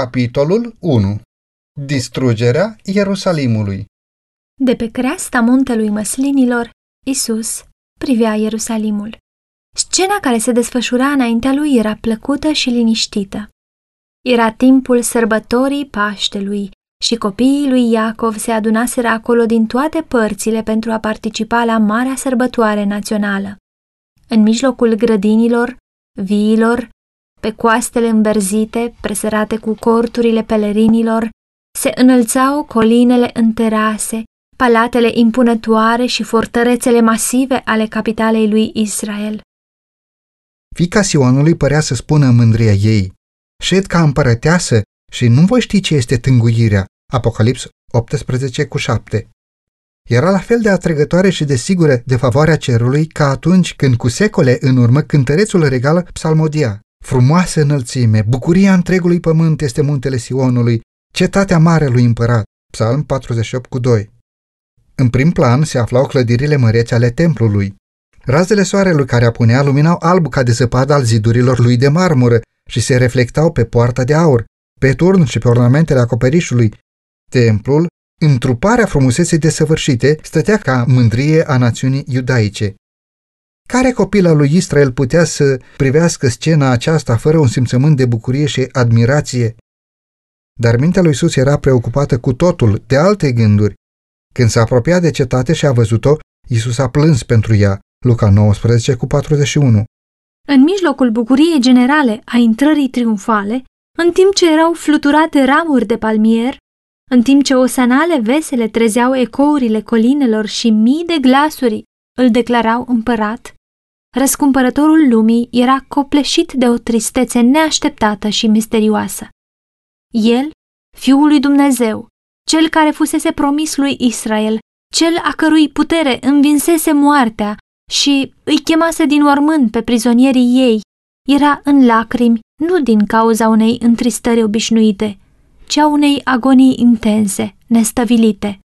Capitolul 1 Distrugerea Ierusalimului De pe creasta muntelui măslinilor, Isus privea Ierusalimul. Scena care se desfășura înaintea lui era plăcută și liniștită. Era timpul sărbătorii Paștelui și copiii lui Iacov se adunaseră acolo din toate părțile pentru a participa la marea sărbătoare națională. În mijlocul grădinilor, viilor pe coastele înverzite, presărate cu corturile pelerinilor, se înălțau colinele în terase, palatele impunătoare și fortărețele masive ale capitalei lui Israel. Fica Sionului părea să spună în mândria ei, șed ca împărăteasă și nu voi ști ce este tânguirea. Apocalips 18 cu 7. Era la fel de atrăgătoare și de sigură de favoarea cerului ca atunci când cu secole în urmă cântărețul regală psalmodia. Frumoasă înălțime, bucuria întregului pământ este muntele Sionului, cetatea marelui împărat. Psalm 48 cu 2. În prim plan se aflau clădirile mărețe ale templului. Razele soarelui care apunea luminau alb ca de zăpadă al zidurilor lui de marmură și se reflectau pe poarta de aur, pe turn și pe ornamentele acoperișului. Templul, întruparea frumuseței desăvârșite, stătea ca mândrie a națiunii iudaice. Care copil al lui Israel putea să privească scena aceasta fără un simțământ de bucurie și admirație? Dar mintea lui Isus era preocupată cu totul de alte gânduri. Când s-a apropiat de cetate și a văzut-o, Isus a plâns pentru ea. Luca 19 cu 41. În mijlocul bucuriei generale a intrării triumfale, în timp ce erau fluturate ramuri de palmier, în timp ce osanale vesele trezeau ecourile colinelor și mii de glasuri îl declarau împărat, răscumpărătorul lumii era copleșit de o tristețe neașteptată și misterioasă. El, Fiul lui Dumnezeu, cel care fusese promis lui Israel, cel a cărui putere învinsese moartea și îi chemase din mormânt pe prizonierii ei, era în lacrimi nu din cauza unei întristări obișnuite, ci a unei agonii intense, nestăvilite.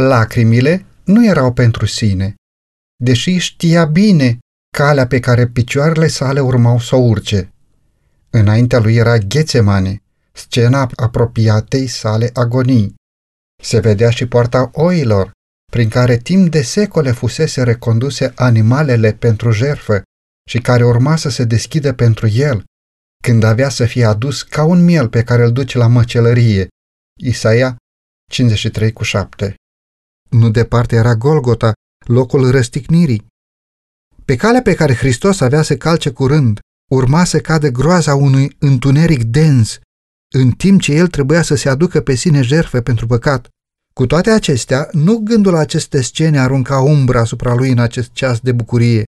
Lacrimile nu erau pentru sine, deși știa bine calea pe care picioarele sale urmau să o urce. Înaintea lui era Ghețemane, scena apropiatei sale agonii. Se vedea și poarta oilor, prin care timp de secole fusese reconduse animalele pentru jerfă și care urma să se deschidă pentru el, când avea să fie adus ca un miel pe care îl duce la măcelărie. Isaia 53 cu 7 Nu departe era Golgota, locul răstignirii. Pe calea pe care Hristos avea să calce curând, urma să cadă groaza unui întuneric dens, în timp ce el trebuia să se aducă pe sine jertfe pentru păcat. Cu toate acestea, nu gândul la aceste scene arunca umbra asupra lui în acest ceas de bucurie.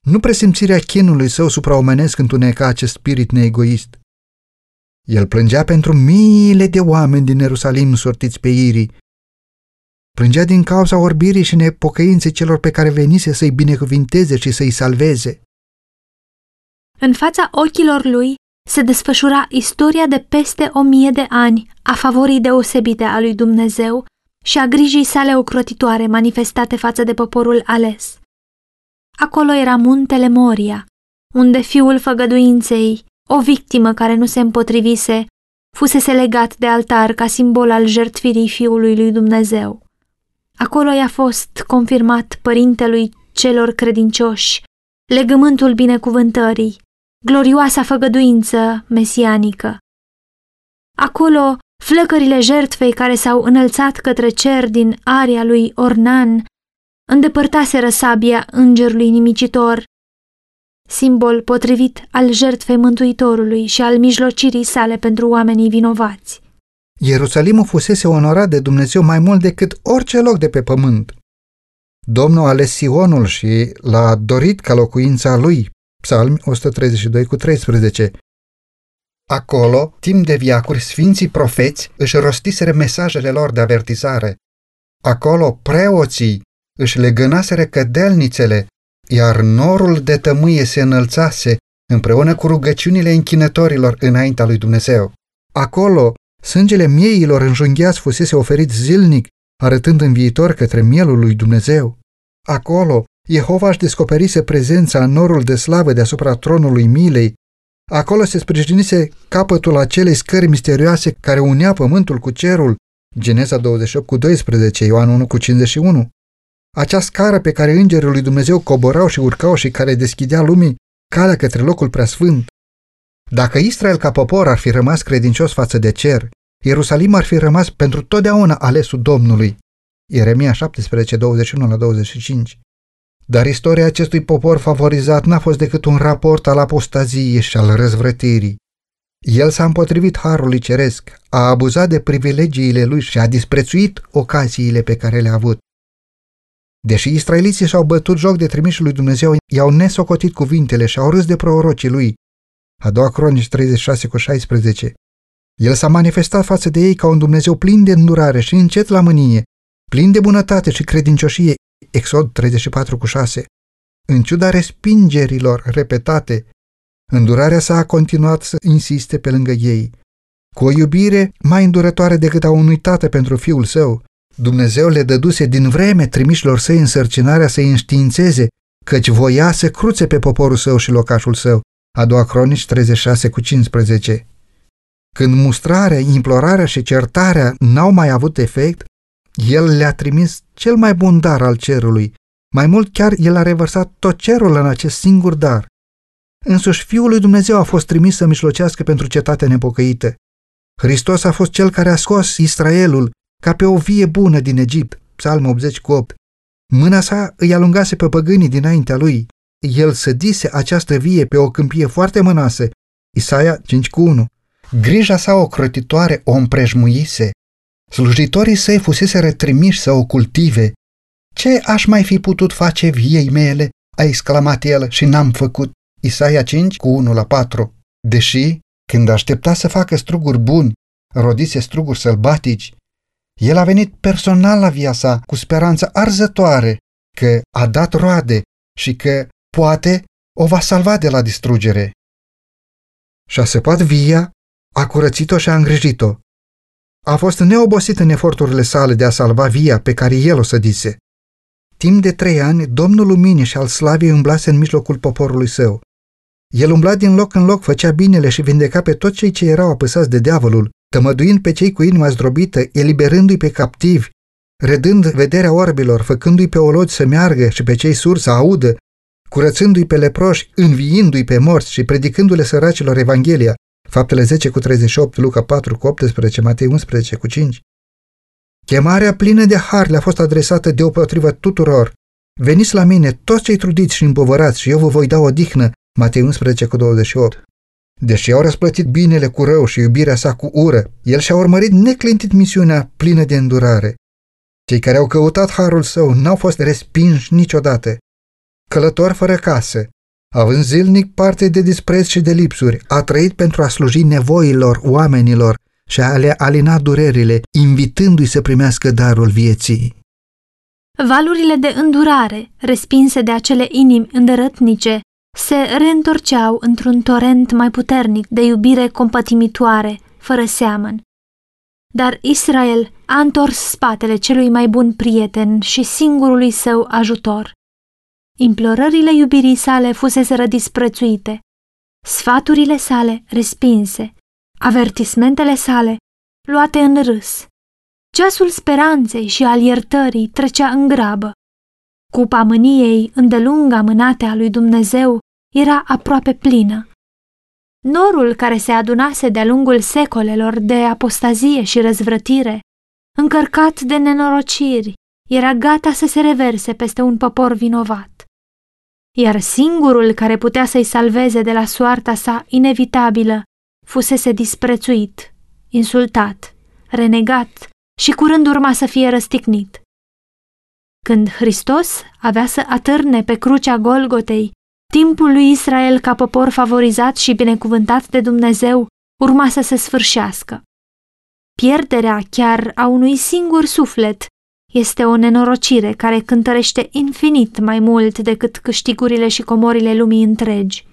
Nu presimțirea chinului său supraomenesc întuneca acest spirit neegoist. El plângea pentru miile de oameni din Ierusalim sortiți pe irii. Plângea din cauza orbirii și nepocăinței celor pe care venise să-i binecuvinteze și să-i salveze. În fața ochilor lui se desfășura istoria de peste o mie de ani a favorii deosebite a lui Dumnezeu și a grijii sale ocrotitoare manifestate față de poporul ales. Acolo era muntele Moria, unde fiul făgăduinței, o victimă care nu se împotrivise, fusese legat de altar ca simbol al jertfirii fiului lui Dumnezeu. Acolo i-a fost confirmat părintelui celor credincioși, legământul binecuvântării, glorioasa făgăduință mesianică. Acolo, flăcările jertfei care s-au înălțat către cer din aria lui Ornan îndepărtaseră sabia îngerului nimicitor, simbol potrivit al jertfei Mântuitorului și al mijlocirii sale pentru oamenii vinovați. Ierusalimul fusese onorat de Dumnezeu mai mult decât orice loc de pe pământ. Domnul a ales Sionul și l-a dorit ca locuința lui, Psalmi 132 cu 13. Acolo, timp de viacuri, sfinții profeți își rostiseră mesajele lor de avertizare. Acolo, preoții își legănaseră cădelnițele, iar norul de tămâie se înălțase împreună cu rugăciunile închinătorilor înaintea lui Dumnezeu. Acolo, sângele mieilor înjunghiați fusese oferit zilnic, arătând în viitor către mielul lui Dumnezeu. Acolo, Jehova își descoperise prezența în norul de slavă deasupra tronului milei, Acolo se sprijinise capătul acelei scări misterioase care unea pământul cu cerul, Geneza 28 cu 12, Ioan 1 cu 51. Acea scară pe care îngerii lui Dumnezeu coborau și urcau și care deschidea lumii calea către locul preasfânt. Dacă Israel ca popor ar fi rămas credincios față de cer, Ierusalim ar fi rămas pentru totdeauna alesul Domnului. Ieremia 17, 21 la 25. Dar istoria acestui popor favorizat n-a fost decât un raport al apostaziei și al răzvrătirii. El s-a împotrivit harului ceresc, a abuzat de privilegiile lui și a disprețuit ocaziile pe care le-a avut. Deși israeliții și-au bătut joc de trimișul lui Dumnezeu, i-au nesocotit cuvintele și au râs de prorocii lui. A doua cronici 36 cu 16. El s-a manifestat față de ei ca un Dumnezeu plin de îndurare și încet la mânie, plin de bunătate și credincioșie, Exod 34 cu 6. În ciuda respingerilor repetate, îndurarea sa a continuat să insiste pe lângă ei. Cu o iubire mai îndurătoare decât a unui tată pentru fiul său, Dumnezeu le dăduse din vreme trimișilor săi însărcinarea să-i înștiințeze, căci voia să cruțe pe poporul său și locașul său. A doua cronici 36 cu 15. Când mustrarea, implorarea și certarea n-au mai avut efect, el le-a trimis cel mai bun dar al cerului. Mai mult chiar el a revărsat tot cerul în acest singur dar. Însuși Fiul lui Dumnezeu a fost trimis să mișlocească pentru cetatea nepocăită. Hristos a fost cel care a scos Israelul ca pe o vie bună din Egipt, Psalm 80 cu 8. Mâna sa îi alungase pe păgânii dinaintea lui. El sădise această vie pe o câmpie foarte mănoasă, Isaia 5 cu 1. Grija sa ocrotitoare o împrejmuise. Slujitorii săi fusese retrimiși să o cultive. Ce aș mai fi putut face viei mele? a exclamat el și n-am făcut. Isaia 5 cu 1 la 4. Deși, când aștepta să facă struguri buni, rodise struguri sălbatici, el a venit personal la via sa cu speranță arzătoare că a dat roade și că, poate, o va salva de la distrugere. Și-a săpat via, a curățit-o și a îngrijit-o. A fost neobosit în eforturile sale de a salva via pe care el o sădise. Timp de trei ani, Domnul Luminii și al Slaviei umblase în mijlocul poporului său. El umbla din loc în loc, făcea binele și vindeca pe toți cei ce erau apăsați de diavolul, tămăduind pe cei cu inima zdrobită, eliberându-i pe captivi, redând vederea orbilor, făcându-i pe ologi să meargă și pe cei surzi să audă, curățându-i pe leproși, înviindu-i pe morți și predicându-le săracilor Evanghelia, faptele 10 cu 38, Luca 4 cu 18, Matei 11 cu 5. Chemarea plină de har le-a fost adresată deopotrivă tuturor. Veniți la mine, toți cei trudiți și împovărați, și eu vă voi da o dihnă, Matei 11 cu 28. Deși au răsplătit binele cu rău și iubirea sa cu ură, el și-a urmărit neclintit misiunea plină de îndurare. Cei care au căutat harul său n-au fost respinși niciodată. Călător fără casă, având zilnic parte de dispreț și de lipsuri, a trăit pentru a sluji nevoilor oamenilor și a le alina durerile, invitându-i să primească darul vieții. Valurile de îndurare, respinse de acele inimi îndărătnice, se reîntorceau într-un torent mai puternic de iubire compătimitoare, fără seamăn. Dar Israel a întors spatele celui mai bun prieten și singurului său ajutor. Implorările iubirii sale fuseseră disprețuite, sfaturile sale respinse, avertismentele sale luate în râs. Ceasul speranței și al iertării trecea în grabă. Cupa mâniei îndelung amânate a lui Dumnezeu era aproape plină. Norul care se adunase de-a lungul secolelor de apostazie și răzvrătire, încărcat de nenorociri, era gata să se reverse peste un popor vinovat. Iar singurul care putea să-i salveze de la soarta sa inevitabilă fusese disprețuit, insultat, renegat și curând urma să fie răstignit. Când Hristos avea să atârne pe crucea Golgotei, timpul lui Israel ca popor favorizat și binecuvântat de Dumnezeu urma să se sfârșească. Pierderea chiar a unui singur suflet este o nenorocire care cântărește infinit mai mult decât câștigurile și comorile lumii întregi.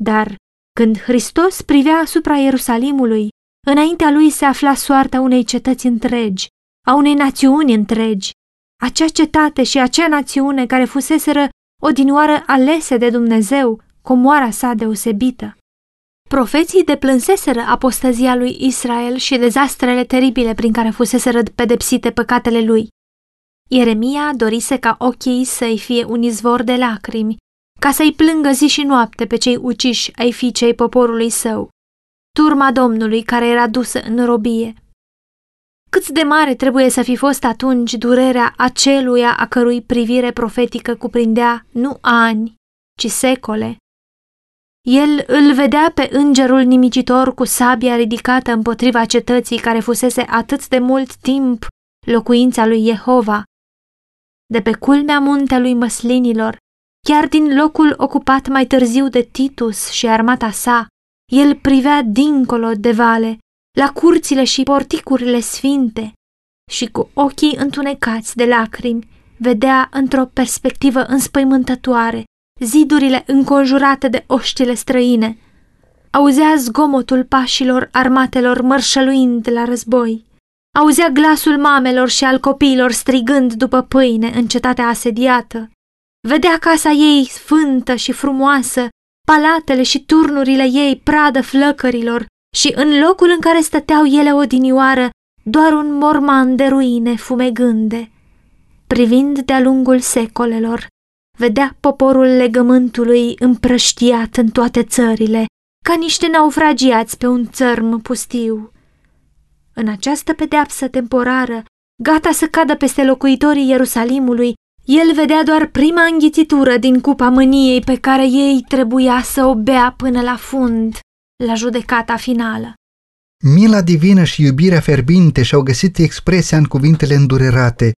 Dar când Hristos privea asupra Ierusalimului, înaintea lui se afla soarta unei cetăți întregi, a unei națiuni întregi, acea cetate și acea națiune care fuseseră odinioară alese de Dumnezeu, comoara sa deosebită. Profeții deplânseseră apostazia lui Israel și dezastrele teribile prin care fuseseră pedepsite păcatele lui. Ieremia dorise ca ochii să-i fie un izvor de lacrimi, ca să-i plângă zi și noapte pe cei uciși ai fiicei poporului său, turma Domnului care era dusă în robie. Cât de mare trebuie să fi fost atunci durerea aceluia a cărui privire profetică cuprindea nu ani, ci secole. El îl vedea pe îngerul nimicitor cu sabia ridicată împotriva cetății care fusese atât de mult timp locuința lui Jehova. De pe culmea muntelui măslinilor, chiar din locul ocupat mai târziu de Titus și armata sa, el privea dincolo de vale, la curțile și porticurile sfinte și cu ochii întunecați de lacrimi vedea într-o perspectivă înspăimântătoare zidurile înconjurate de oștile străine. Auzea zgomotul pașilor armatelor mărșăluind la război. Auzea glasul mamelor și al copiilor strigând după pâine în cetatea asediată. Vedea casa ei sfântă și frumoasă, palatele și turnurile ei pradă flăcărilor și în locul în care stăteau ele odinioară, doar un morman de ruine fumegânde. Privind de-a lungul secolelor, vedea poporul legământului împrăștiat în toate țările, ca niște naufragiați pe un țărm pustiu. În această pedeapsă temporară, gata să cadă peste locuitorii Ierusalimului, el vedea doar prima înghițitură din cupa mâniei pe care ei trebuia să o bea până la fund, la judecata finală. Mila divină și iubirea ferbinte și-au găsit expresia în cuvintele îndurerate.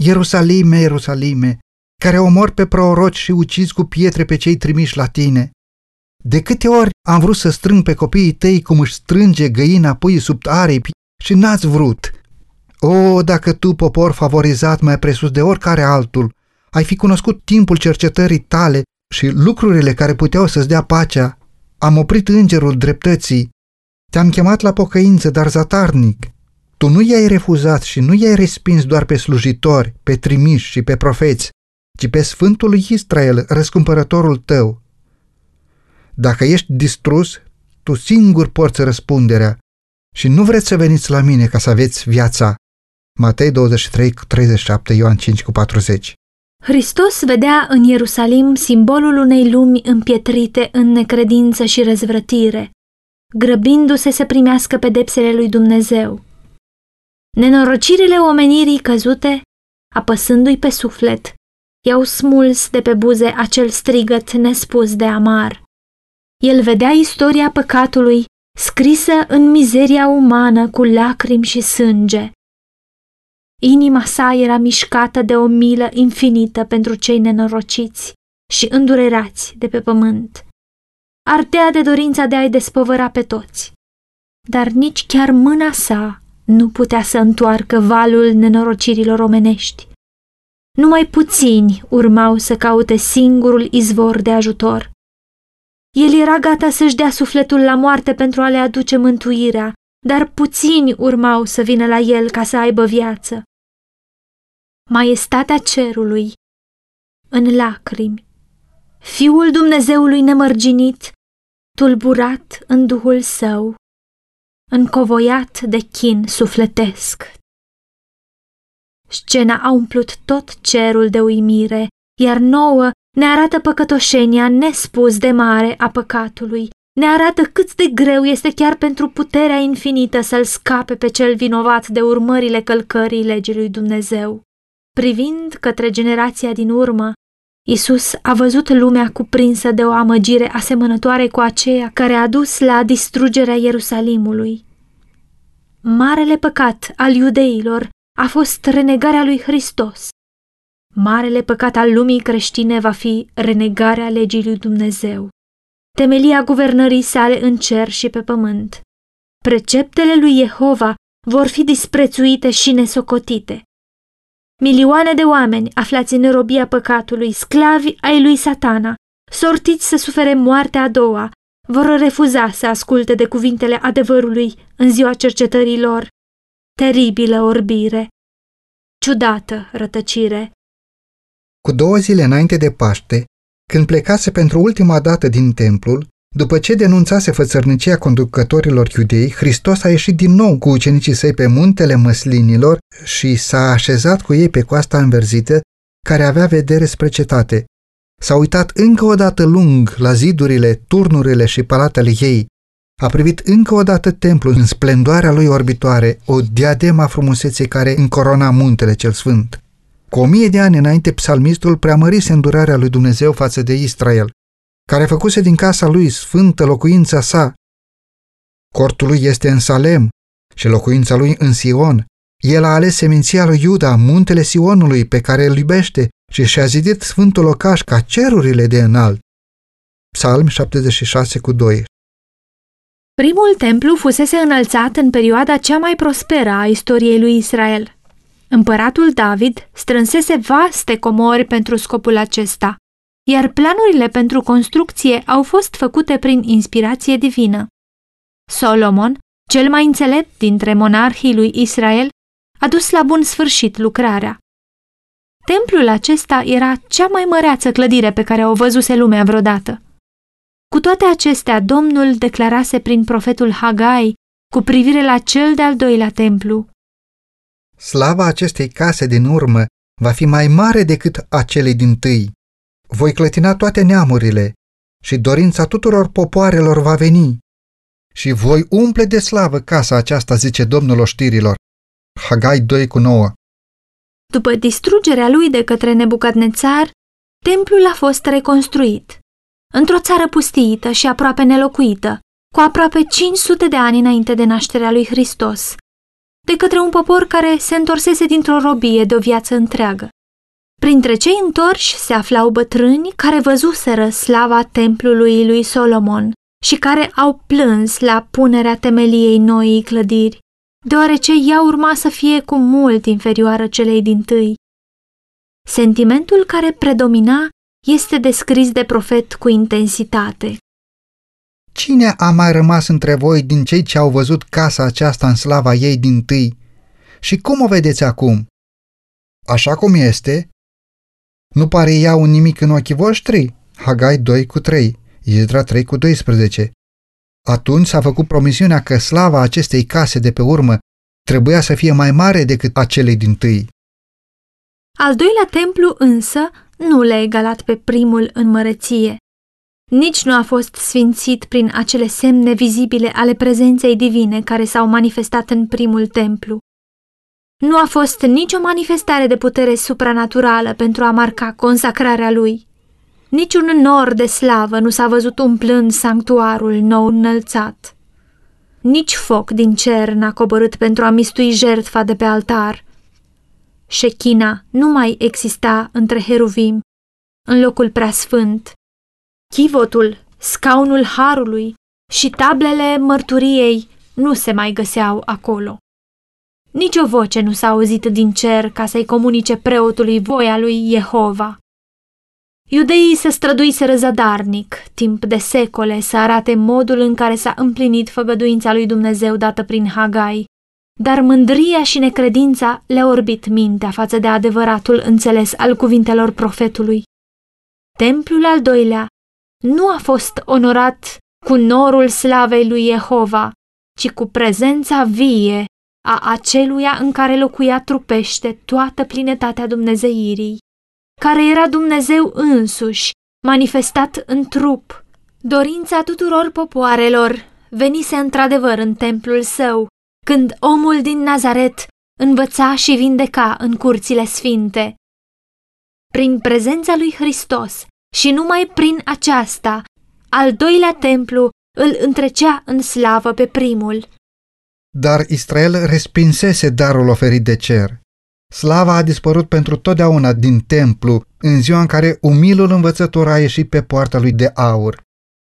Ierusalime, Ierusalime, care omor pe proroci și ucizi cu pietre pe cei trimiși la tine. De câte ori am vrut să strâng pe copiii tăi cum își strânge găina pui sub aripi și n-ați vrut. O, dacă tu, popor favorizat mai presus de oricare altul, ai fi cunoscut timpul cercetării tale și lucrurile care puteau să-ți dea pacea, am oprit îngerul dreptății, te-am chemat la pocăință, dar zatarnic. Tu nu i-ai refuzat și nu i-ai respins doar pe slujitori, pe trimiși și pe profeți, ci pe Sfântul lui Israel, răscumpărătorul tău. Dacă ești distrus, tu singur porți răspunderea și nu vreți să veniți la mine ca să aveți viața. Matei 23, 37, Ioan 5, 40 Hristos vedea în Ierusalim simbolul unei lumi împietrite în necredință și răzvrătire, grăbindu-se să primească pedepsele lui Dumnezeu. Nenorocirile omenirii căzute, apăsându-i pe suflet, i-au smuls de pe buze acel strigăt nespus de amar. El vedea istoria păcatului scrisă în mizeria umană cu lacrimi și sânge. Inima sa era mișcată de o milă infinită pentru cei nenorociți și îndurerați de pe pământ. Ardea de dorința de a-i despovăra pe toți. Dar nici chiar mâna sa nu putea să întoarcă valul nenorocirilor omenești. Numai puțini urmau să caute singurul izvor de ajutor. El era gata să-și dea sufletul la moarte pentru a le aduce mântuirea, dar puțini urmau să vină la el ca să aibă viață. Maestatea cerului, în lacrimi, Fiul Dumnezeului nemărginit, tulburat în duhul său, încovoiat de chin sufletesc. Scena a umplut tot cerul de uimire, iar nouă ne arată păcătoșenia nespus de mare a păcatului, ne arată cât de greu este chiar pentru puterea infinită să-l scape pe cel vinovat de urmările călcării legii lui Dumnezeu. Privind către generația din urmă, Isus a văzut lumea cuprinsă de o amăgire asemănătoare cu aceea care a dus la distrugerea Ierusalimului. Marele păcat al iudeilor a fost renegarea lui Hristos. Marele păcat al lumii creștine va fi renegarea legii lui Dumnezeu, temelia guvernării sale în cer și pe pământ. Preceptele lui Jehova vor fi disprețuite și nesocotite. Milioane de oameni aflați în robia păcatului, sclavi ai lui satana, sortiți să sufere moartea a doua, vor refuza să asculte de cuvintele adevărului în ziua cercetării lor teribilă orbire, ciudată rătăcire. Cu două zile înainte de Paște, când plecase pentru ultima dată din templul, După ce denunțase fățărnicia conducătorilor iudei, Hristos a ieșit din nou cu ucenicii săi pe muntele măslinilor și s-a așezat cu ei pe coasta înverzită, care avea vedere spre cetate. S-a uitat încă o dată lung la zidurile, turnurile și palatele ei. A privit încă o dată templul în splendoarea lui orbitoare, o diadema frumuseței care încorona muntele cel sfânt. Cu o mie de ani înainte, psalmistul preamărise îndurarea lui Dumnezeu față de Israel care făcuse din casa lui sfântă locuința sa. Cortul lui este în Salem și locuința lui în Sion. El a ales seminția lui Iuda, muntele Sionului, pe care îl iubește și și-a zidit sfântul locaș ca cerurile de înalt. Psalm 76 cu 2 Primul templu fusese înălțat în perioada cea mai prosperă a istoriei lui Israel. Împăratul David strânsese vaste comori pentru scopul acesta iar planurile pentru construcție au fost făcute prin inspirație divină. Solomon, cel mai înțelept dintre monarhii lui Israel, a dus la bun sfârșit lucrarea. Templul acesta era cea mai măreață clădire pe care o văzuse lumea vreodată. Cu toate acestea, Domnul declarase prin profetul Hagai cu privire la cel de-al doilea templu. Slava acestei case din urmă va fi mai mare decât acelei din tâi voi clătina toate neamurile și dorința tuturor popoarelor va veni. Și voi umple de slavă casa aceasta, zice Domnul oștirilor. Hagai 2 cu 9 După distrugerea lui de către Nebucadnețar, templul a fost reconstruit. Într-o țară pustiită și aproape nelocuită, cu aproape 500 de ani înainte de nașterea lui Hristos, de către un popor care se întorsese dintr-o robie de o viață întreagă. Printre cei întorși se aflau bătrâni care văzuseră slava templului lui Solomon și care au plâns la punerea temeliei noii clădiri, deoarece ea urma să fie cu mult inferioară celei din tâi. Sentimentul care predomina este descris de profet cu intensitate. Cine a mai rămas între voi din cei ce au văzut casa aceasta în slava ei din tâi? Și cum o vedeți acum? Așa cum este, nu pare ea un nimic în ochii voștri? Hagai 2 cu 3, Izdra 3 cu 12. Atunci s-a făcut promisiunea că slava acestei case de pe urmă trebuia să fie mai mare decât acelei din tâi. Al doilea templu însă nu le-a egalat pe primul în măreție. Nici nu a fost sfințit prin acele semne vizibile ale prezenței divine care s-au manifestat în primul templu. Nu a fost nicio manifestare de putere supranaturală pentru a marca consacrarea lui. Niciun nor de slavă nu s-a văzut umplând sanctuarul nou înălțat. Nici foc din cer n-a coborât pentru a mistui jertfa de pe altar. Șechina nu mai exista între heruvim, în locul preasfânt. Chivotul, scaunul harului și tablele mărturiei nu se mai găseau acolo. Nici o voce nu s-a auzit din cer ca să-i comunice preotului voia lui Jehova. Iudeii se străduiseră zadarnic, timp de secole, să arate modul în care s-a împlinit făgăduința lui Dumnezeu dată prin Hagai, dar mândria și necredința le-a orbit mintea față de adevăratul înțeles al cuvintelor profetului. Templul al doilea nu a fost onorat cu norul slavei lui Jehova, ci cu prezența vie a aceluia în care locuia trupește toată plinătatea Dumnezeirii, care era Dumnezeu însuși, manifestat în trup. Dorința tuturor popoarelor venise într-adevăr în templul său, când omul din Nazaret învăța și vindeca în curțile sfinte. Prin prezența lui Hristos și numai prin aceasta, al doilea templu îl întrecea în slavă pe primul. Dar Israel respinsese darul oferit de cer. Slava a dispărut pentru totdeauna din templu în ziua în care umilul învățător a ieșit pe poarta lui de aur.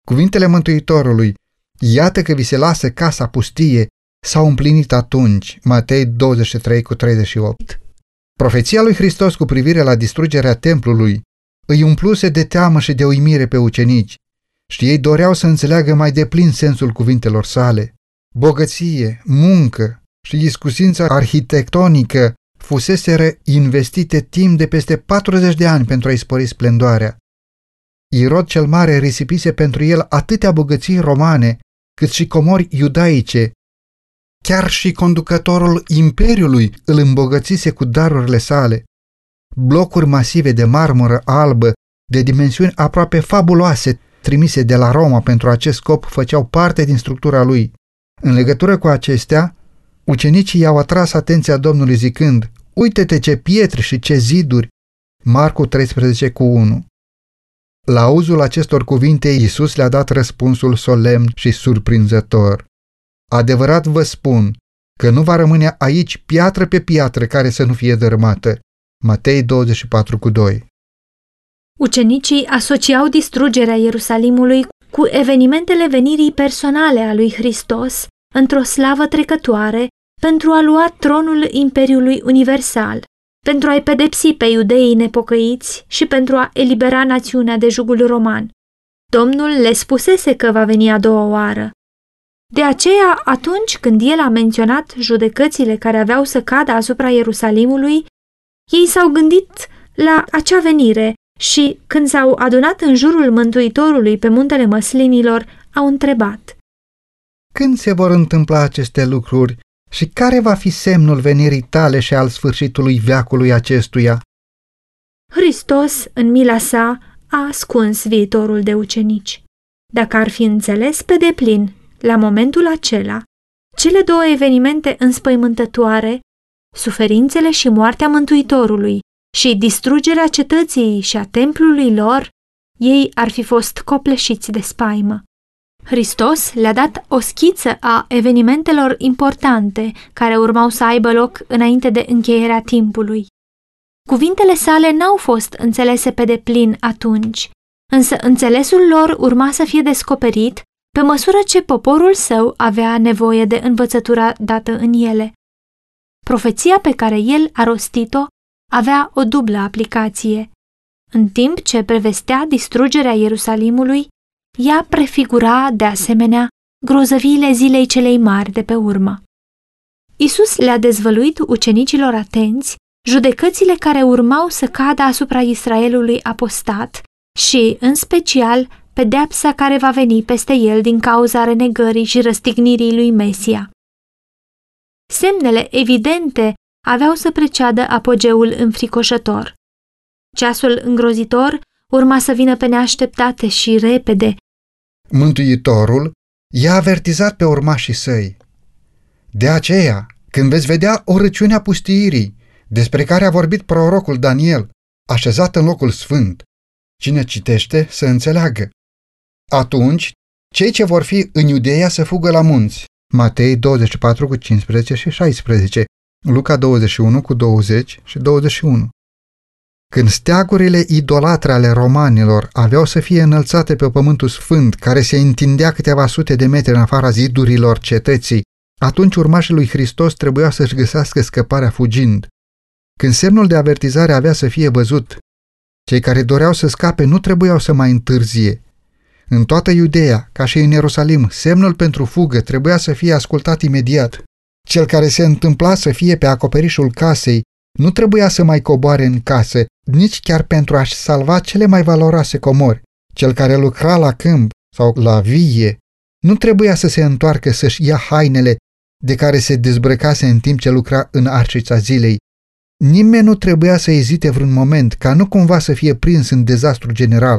Cuvintele Mântuitorului, iată că vi se lasă casa pustie, s-au împlinit atunci, Matei 23 cu 38. Profeția lui Hristos cu privire la distrugerea templului îi umpluse de teamă și de uimire pe ucenici și ei doreau să înțeleagă mai deplin sensul cuvintelor sale bogăție, muncă și iscusința arhitectonică fuseseră investite timp de peste 40 de ani pentru a-i spori splendoarea. Irod cel Mare risipise pentru el atâtea bogății romane, cât și comori iudaice. Chiar și conducătorul imperiului îl îmbogățise cu darurile sale. Blocuri masive de marmură albă, de dimensiuni aproape fabuloase, trimise de la Roma pentru acest scop, făceau parte din structura lui. În legătură cu acestea, ucenicii i-au atras atenția Domnului zicând, Uite-te ce pietre și ce ziduri! Marcu 13 cu 1 La auzul acestor cuvinte, Iisus le-a dat răspunsul solemn și surprinzător. Adevărat vă spun că nu va rămâne aici piatră pe piatră care să nu fie dărâmată. Matei 24 cu 2 Ucenicii asociau distrugerea Ierusalimului cu evenimentele venirii personale a lui Hristos într-o slavă trecătoare pentru a lua tronul Imperiului Universal, pentru a-i pedepsi pe iudeii nepocăiți și pentru a elibera națiunea de jugul roman. Domnul le spusese că va veni a doua oară. De aceea, atunci când el a menționat judecățile care aveau să cadă asupra Ierusalimului, ei s-au gândit la acea venire și, când s-au adunat în jurul Mântuitorului pe muntele măslinilor, au întrebat. Când se vor întâmpla aceste lucruri și care va fi semnul venirii tale și al sfârșitului veacului acestuia? Hristos, în mila sa, a ascuns viitorul de ucenici. Dacă ar fi înțeles pe deplin, la momentul acela, cele două evenimente înspăimântătoare, suferințele și moartea Mântuitorului și distrugerea cetății și a templului lor, ei ar fi fost copleșiți de spaimă. Hristos le-a dat o schiță a evenimentelor importante care urmau să aibă loc înainte de încheierea timpului. Cuvintele sale n-au fost înțelese pe deplin atunci, însă înțelesul lor urma să fie descoperit pe măsură ce poporul său avea nevoie de învățătura dată în ele. Profeția pe care el a rostit-o avea o dublă aplicație. În timp ce prevestea distrugerea Ierusalimului, ea prefigura, de asemenea, grozăviile zilei celei mari de pe urmă. Isus le-a dezvăluit ucenicilor atenți judecățile care urmau să cadă asupra Israelului apostat și, în special, pedeapsa care va veni peste el din cauza renegării și răstignirii lui Mesia. Semnele evidente aveau să preceadă apogeul înfricoșător. Ceasul îngrozitor urma să vină pe neașteptate și repede. Mântuitorul i-a avertizat pe urmașii săi. De aceea, când veți vedea o răciune a pustiirii, despre care a vorbit prorocul Daniel, așezat în locul sfânt, cine citește să înțeleagă. Atunci, cei ce vor fi în Iudeea să fugă la munți. Matei 24 cu 15 și 16, Luca 21 cu 20 și 21. Când steagurile idolatre ale romanilor aveau să fie înălțate pe pământul sfânt, care se întindea câteva sute de metri în afara zidurilor cetății, atunci urmașii lui Hristos trebuia să-și găsească scăparea fugind. Când semnul de avertizare avea să fie văzut, cei care doreau să scape nu trebuiau să mai întârzie. În toată Iudeea, ca și în Ierusalim, semnul pentru fugă trebuia să fie ascultat imediat. Cel care se întâmpla să fie pe acoperișul casei nu trebuia să mai coboare în casă, nici chiar pentru a-și salva cele mai valoroase comori. Cel care lucra la câmp sau la vie nu trebuia să se întoarcă să-și ia hainele de care se dezbrăcase în timp ce lucra în arcița zilei. Nimeni nu trebuia să ezite vreun moment ca nu cumva să fie prins în dezastru general.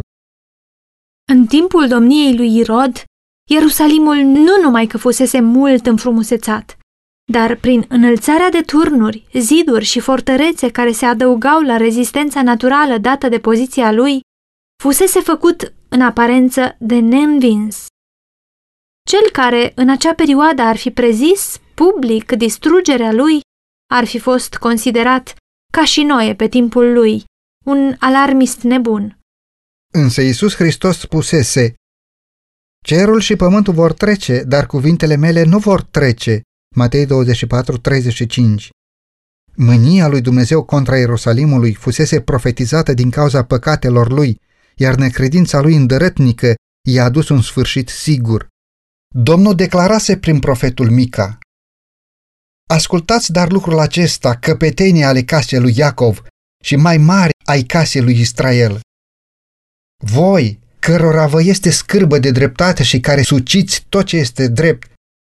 În timpul domniei lui Irod, Ierusalimul nu numai că fusese mult înfrumusețat, dar prin înălțarea de turnuri, ziduri și fortărețe care se adăugau la rezistența naturală dată de poziția lui, fusese făcut în aparență de neînvins. Cel care în acea perioadă ar fi prezis public distrugerea lui ar fi fost considerat, ca și noi pe timpul lui, un alarmist nebun. Însă Iisus Hristos spusese, Cerul și pământul vor trece, dar cuvintele mele nu vor trece, Matei 24, 35. Mânia lui Dumnezeu contra Ierusalimului fusese profetizată din cauza păcatelor lui, iar necredința lui îndărătnică i-a adus un sfârșit sigur. Domnul declarase prin profetul Mica, Ascultați dar lucrul acesta, căpetenii ale casei lui Iacov și mai mari ai casei lui Israel. Voi, cărora vă este scârbă de dreptate și care suciți tot ce este drept,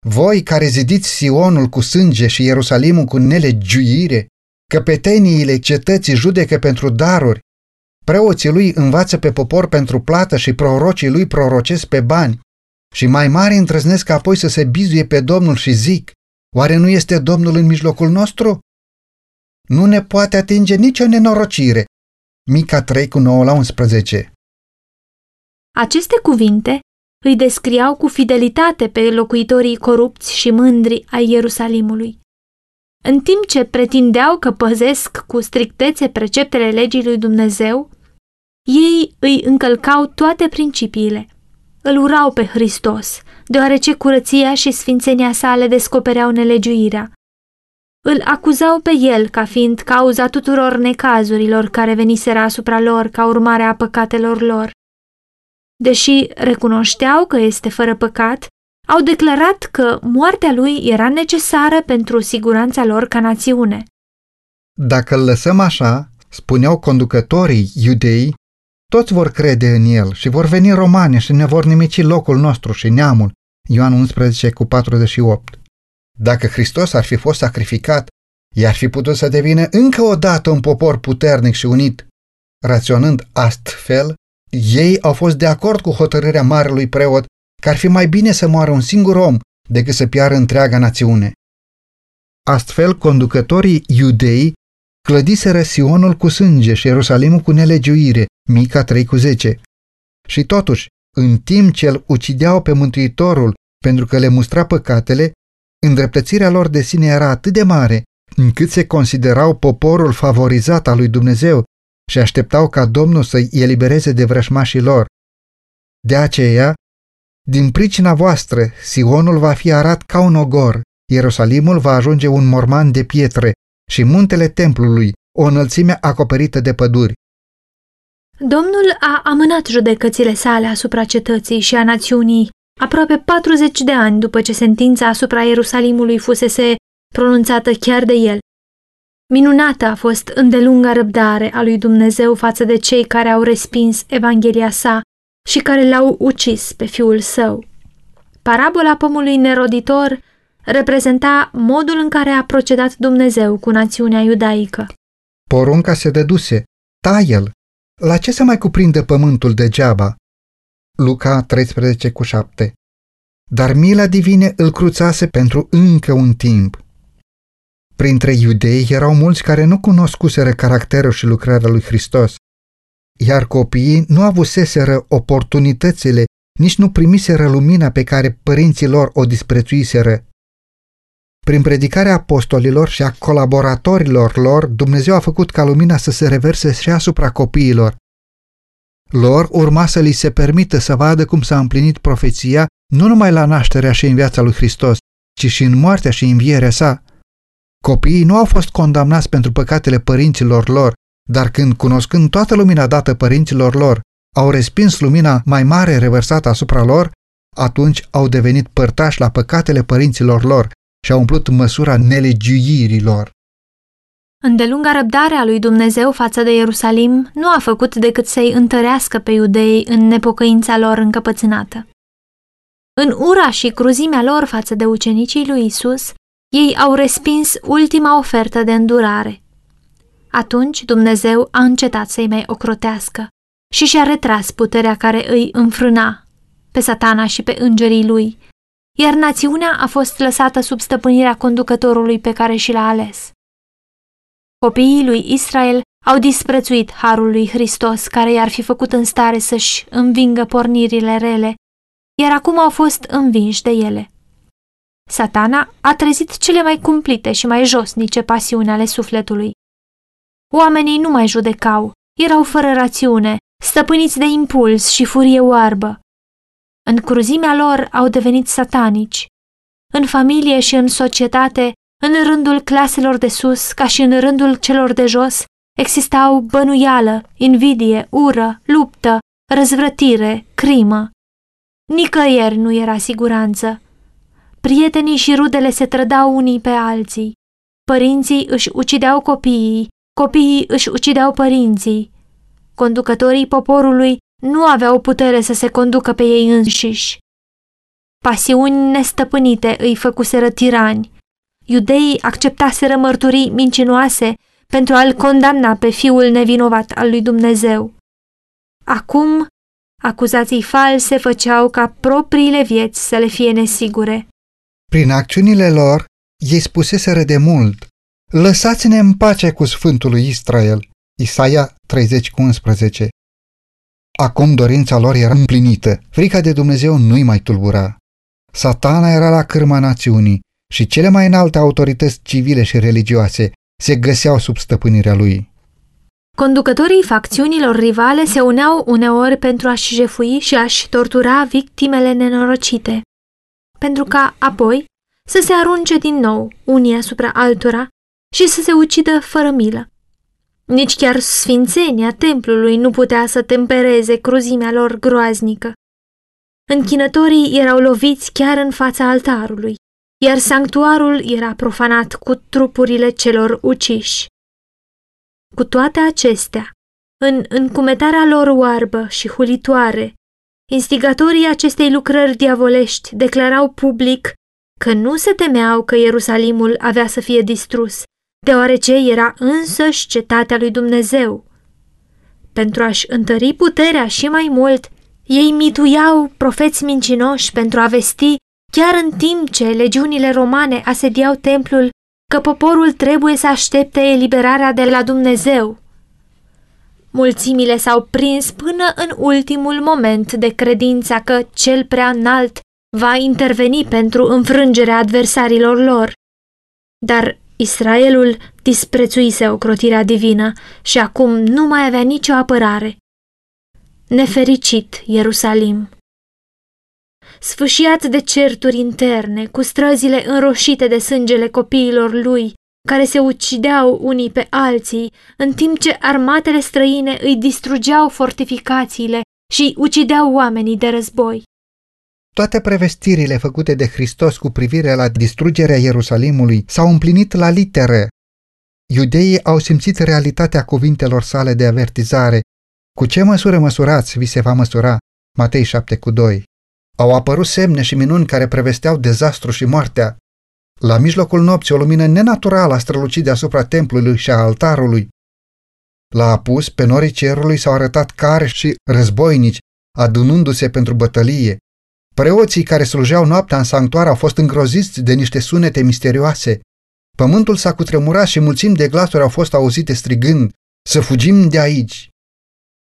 voi care zidiți Sionul cu sânge și Ierusalimul cu nelegiuire, căpeteniile cetății judecă pentru daruri, preoții lui învață pe popor pentru plată și prorocii lui prorocesc pe bani, și mai mari întrăznesc apoi să se bizuie pe Domnul și zic, oare nu este Domnul în mijlocul nostru? Nu ne poate atinge nicio nenorocire. Mica 3 cu 9 la 11 Aceste cuvinte îi descriau cu fidelitate pe locuitorii corupți și mândri ai Ierusalimului. În timp ce pretindeau că păzesc cu strictețe preceptele legii lui Dumnezeu, ei îi încălcau toate principiile. Îl urau pe Hristos, deoarece curăția și sfințenia sale descopereau nelegiuirea. Îl acuzau pe el ca fiind cauza tuturor necazurilor care veniseră asupra lor ca urmare a păcatelor lor. Deși recunoșteau că este fără păcat, au declarat că moartea lui era necesară pentru siguranța lor ca națiune. Dacă îl lăsăm așa, spuneau conducătorii iudei, toți vor crede în el și vor veni romani și ne vor nimici locul nostru și neamul. Ioan 11 cu 48. Dacă Hristos ar fi fost sacrificat, i-ar fi putut să devină încă o dată un popor puternic și unit. Raționând astfel, ei au fost de acord cu hotărârea marelui preot că ar fi mai bine să moară un singur om decât să piară întreaga națiune. Astfel, conducătorii iudei clădiseră Sionul cu sânge și Ierusalimul cu nelegiuire, Mica 3 cu 10. Și totuși, în timp ce îl ucideau pe Mântuitorul pentru că le mustra păcatele, îndreptățirea lor de sine era atât de mare încât se considerau poporul favorizat al lui Dumnezeu și așteptau ca Domnul să-i elibereze de vrășmașii lor. De aceea, din pricina voastră, Sionul va fi arat ca un ogor, Ierusalimul va ajunge un morman de pietre și muntele templului, o înălțime acoperită de păduri. Domnul a amânat judecățile sale asupra cetății și a națiunii aproape 40 de ani după ce sentința asupra Ierusalimului fusese pronunțată chiar de el. Minunată a fost îndelunga răbdare a lui Dumnezeu față de cei care au respins Evanghelia sa și care l-au ucis pe fiul său. Parabola pomului neroditor reprezenta modul în care a procedat Dumnezeu cu națiunea iudaică. Porunca se deduse, taie-l. La ce se mai cuprinde pământul degeaba? Luca 13 cu 7 Dar mila divine îl cruțase pentru încă un timp. Printre iudei erau mulți care nu cunoscuseră caracterul și lucrarea lui Hristos, iar copiii nu avuseseră oportunitățile, nici nu primiseră lumina pe care părinții lor o disprețuiseră. Prin predicarea apostolilor și a colaboratorilor lor, Dumnezeu a făcut ca lumina să se reverse și asupra copiilor. Lor urma să li se permită să vadă cum s-a împlinit profeția nu numai la nașterea și în viața lui Hristos, ci și în moartea și învierea sa. Copiii nu au fost condamnați pentru păcatele părinților lor, dar când, cunoscând toată lumina dată părinților lor, au respins lumina mai mare revărsată asupra lor, atunci au devenit părtași la păcatele părinților lor și au umplut măsura nelegiuirilor. Îndelunga răbdare a lui Dumnezeu față de Ierusalim nu a făcut decât să-i întărească pe iudei în nepocăința lor încăpățânată. În ura și cruzimea lor față de ucenicii lui Isus, ei au respins ultima ofertă de îndurare. Atunci Dumnezeu a încetat să-i mai ocrotească și și-a retras puterea care îi înfrâna pe satana și pe îngerii lui, iar națiunea a fost lăsată sub stăpânirea conducătorului pe care și l-a ales. Copiii lui Israel au disprețuit harul lui Hristos care i-ar fi făcut în stare să-și învingă pornirile rele, iar acum au fost învinși de ele. Satana a trezit cele mai cumplite și mai josnice pasiuni ale sufletului. Oamenii nu mai judecau, erau fără rațiune, stăpâniți de impuls și furie oarbă. În cruzimea lor au devenit satanici. În familie și în societate, în rândul claselor de sus, ca și în rândul celor de jos, existau bănuială, invidie, ură, luptă, răzvrătire, crimă. Nicăieri nu era siguranță. Prietenii și rudele se trădau unii pe alții. Părinții își ucideau copiii, copiii își ucideau părinții. Conducătorii poporului nu aveau putere să se conducă pe ei înșiși. Pasiuni nestăpânite îi făcuseră tirani. Iudeii acceptaseră mărturii mincinoase pentru a-l condamna pe fiul nevinovat al lui Dumnezeu. Acum, acuzații false făceau ca propriile vieți să le fie nesigure. Prin acțiunile lor, ei spuseseră de mult, lăsați-ne în pace cu Sfântul lui Israel, Isaia 30,11. Acum dorința lor era împlinită, frica de Dumnezeu nu-i mai tulbura. Satana era la cârma națiunii și cele mai înalte autorități civile și religioase se găseau sub stăpânirea lui. Conducătorii facțiunilor rivale se uneau uneori pentru a-și jefui și a-și tortura victimele nenorocite, pentru ca apoi să se arunce din nou unii asupra altora și să se ucidă fără milă. Nici chiar sfințenia templului nu putea să tempereze cruzimea lor groaznică. Închinătorii erau loviți chiar în fața altarului, iar sanctuarul era profanat cu trupurile celor uciși. Cu toate acestea, în încumetarea lor oarbă și hulitoare, instigatorii acestei lucrări diavolești declarau public că nu se temeau că Ierusalimul avea să fie distrus, deoarece era însăși cetatea lui Dumnezeu. Pentru a-și întări puterea și mai mult, ei mituiau profeți mincinoși pentru a vesti, chiar în timp ce legiunile romane asediau templul, că poporul trebuie să aștepte eliberarea de la Dumnezeu. Mulțimile s-au prins până în ultimul moment de credința că cel prea înalt va interveni pentru înfrângerea adversarilor lor. Dar Israelul disprețuise ocrotirea divină și acum nu mai avea nicio apărare. Nefericit Ierusalim! Sfâșiat de certuri interne, cu străzile înroșite de sângele copiilor lui, care se ucideau unii pe alții, în timp ce armatele străine îi distrugeau fortificațiile și ucideau oamenii de război. Toate prevestirile făcute de Hristos cu privire la distrugerea Ierusalimului s-au împlinit la litere. Iudeii au simțit realitatea cuvintelor sale de avertizare. Cu ce măsură măsurați, vi se va măsura? Matei 7 cu 2. Au apărut semne și minuni care prevesteau dezastru și moartea. La mijlocul nopții o lumină nenaturală a strălucit deasupra templului și a altarului. La apus, pe norii cerului s-au arătat care și războinici, adunându-se pentru bătălie. Preoții care slujeau noaptea în sanctuar au fost îngroziți de niște sunete misterioase. Pământul s-a cutremurat și mulțimi de glasuri au fost auzite strigând, să fugim de aici.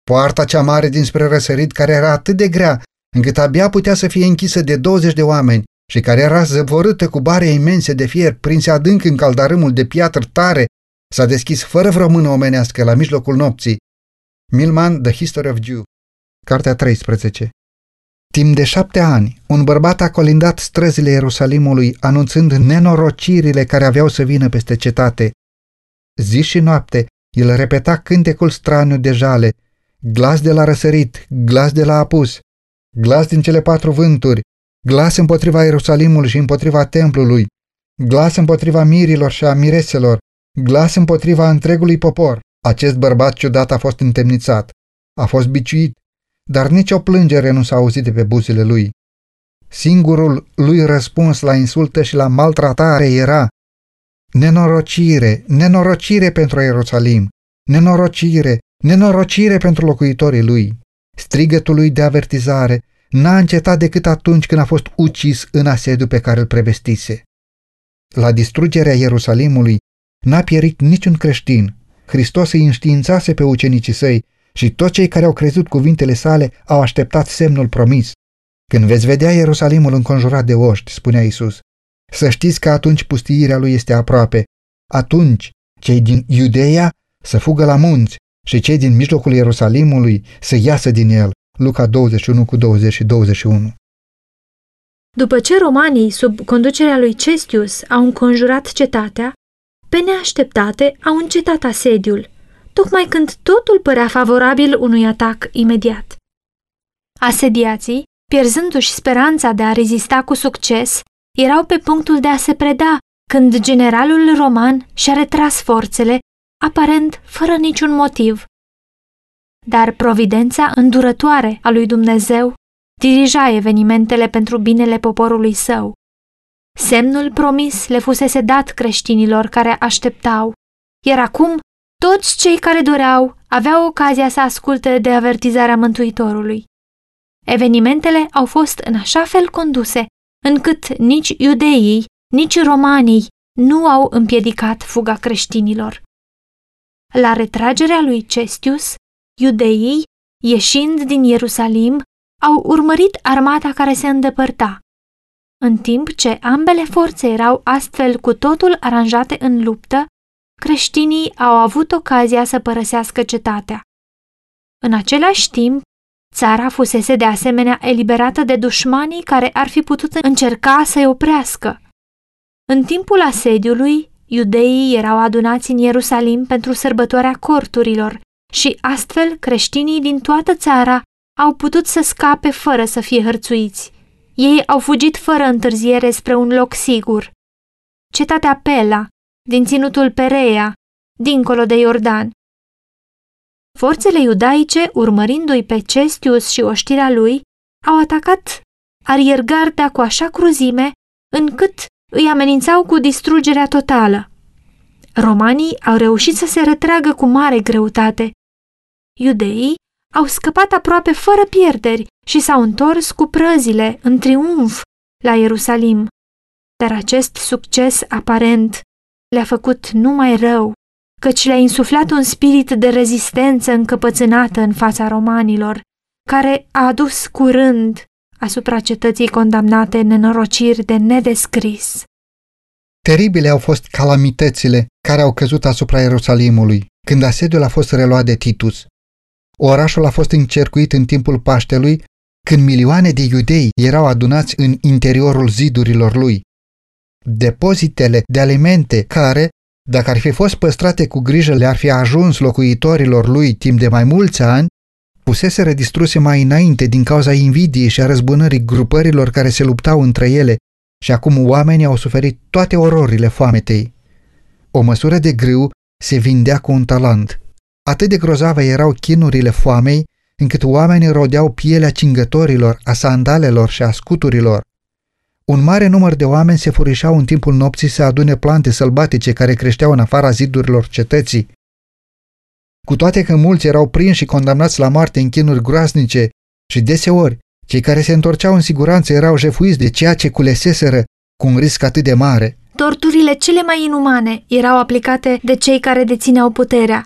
Poarta cea mare dinspre răsărit, care era atât de grea, încât abia putea să fie închisă de 20 de oameni și care era zăvorâtă cu bare imense de fier, prinse adânc în caldarâmul de piatră tare, s-a deschis fără vreo mână omenească la mijlocul nopții. Milman, The History of Jew, Cartea 13 Timp de șapte ani, un bărbat a colindat străzile Ierusalimului, anunțând nenorocirile care aveau să vină peste cetate. Zi și noapte, el repeta cântecul straniu de jale, glas de la răsărit, glas de la apus, glas din cele patru vânturi, glas împotriva Ierusalimului și împotriva templului, glas împotriva mirilor și a mireselor, glas împotriva întregului popor. Acest bărbat ciudat a fost întemnițat, a fost biciuit, dar nicio plângere nu s-a auzit de pe buzele lui. Singurul lui răspuns la insultă și la maltratare era Nenorocire, nenorocire pentru Ierusalim, nenorocire, nenorocire pentru locuitorii lui. Strigătul lui de avertizare n-a încetat decât atunci când a fost ucis în asediu pe care îl prevestise. La distrugerea Ierusalimului n-a pierit niciun creștin. Hristos îi înștiințase pe ucenicii săi și toți cei care au crezut cuvintele sale au așteptat semnul promis. Când veți vedea Ierusalimul înconjurat de oști, spunea Isus, să știți că atunci pustiirea lui este aproape. Atunci cei din Iudeea să fugă la munți și cei din mijlocul Ierusalimului să iasă din el. Luca 21 cu 20 și 21. După ce romanii, sub conducerea lui Cestius, au înconjurat cetatea, pe neașteptate au încetat asediul, tocmai când totul părea favorabil unui atac imediat. Asediații, pierzându-și speranța de a rezista cu succes, erau pe punctul de a se preda când generalul roman și-a retras forțele, aparent fără niciun motiv. Dar providența îndurătoare a lui Dumnezeu dirija evenimentele pentru binele poporului său. Semnul promis le fusese dat creștinilor care așteptau, iar acum toți cei care doreau aveau ocazia să asculte de avertizarea Mântuitorului. Evenimentele au fost în așa fel conduse încât nici iudeii, nici romanii nu au împiedicat fuga creștinilor. La retragerea lui Cestius, iudeii, ieșind din Ierusalim, au urmărit armata care se îndepărta. În timp ce ambele forțe erau astfel cu totul aranjate în luptă, creștinii au avut ocazia să părăsească cetatea. În același timp, țara fusese de asemenea eliberată de dușmanii care ar fi putut încerca să-i oprească. În timpul asediului, iudeii erau adunați în Ierusalim pentru sărbătoarea corturilor și astfel creștinii din toată țara au putut să scape fără să fie hărțuiți. Ei au fugit fără întârziere spre un loc sigur. Cetatea Pela, din ținutul Perea, dincolo de Iordan. Forțele iudaice, urmărindu-i pe Cestius și oștirea lui, au atacat ariergarda cu așa cruzime încât îi amenințau cu distrugerea totală. Romanii au reușit să se retragă cu mare greutate. Iudeii au scăpat aproape fără pierderi și s-au întors cu prăzile în triumf la Ierusalim. Dar acest succes aparent le-a făcut numai rău, căci le-a insuflat un spirit de rezistență încăpățânată în fața romanilor, care a adus curând asupra cetății condamnate nenorociri de nedescris. Teribile au fost calamitățile care au căzut asupra Ierusalimului când asediul a fost reluat de Titus. Orașul a fost încercuit în timpul Paștelui, când milioane de iudei erau adunați în interiorul zidurilor lui. Depozitele de alimente care, dacă ar fi fost păstrate cu grijă, le-ar fi ajuns locuitorilor lui timp de mai mulți ani, pusese distruse mai înainte din cauza invidiei și a răzbunării grupărilor care se luptau între ele și acum oamenii au suferit toate ororile foametei. O măsură de grâu se vindea cu un talent. Atât de grozave erau chinurile foamei, încât oamenii rodeau pielea cingătorilor, a sandalelor și a scuturilor. Un mare număr de oameni se furișau în timpul nopții să adune plante sălbatice care creșteau în afara zidurilor cetății. Cu toate că mulți erau prinși și condamnați la moarte în chinuri groaznice și deseori cei care se întorceau în siguranță erau jefuiți de ceea ce culeseseră cu un risc atât de mare. Torturile cele mai inumane erau aplicate de cei care dețineau puterea,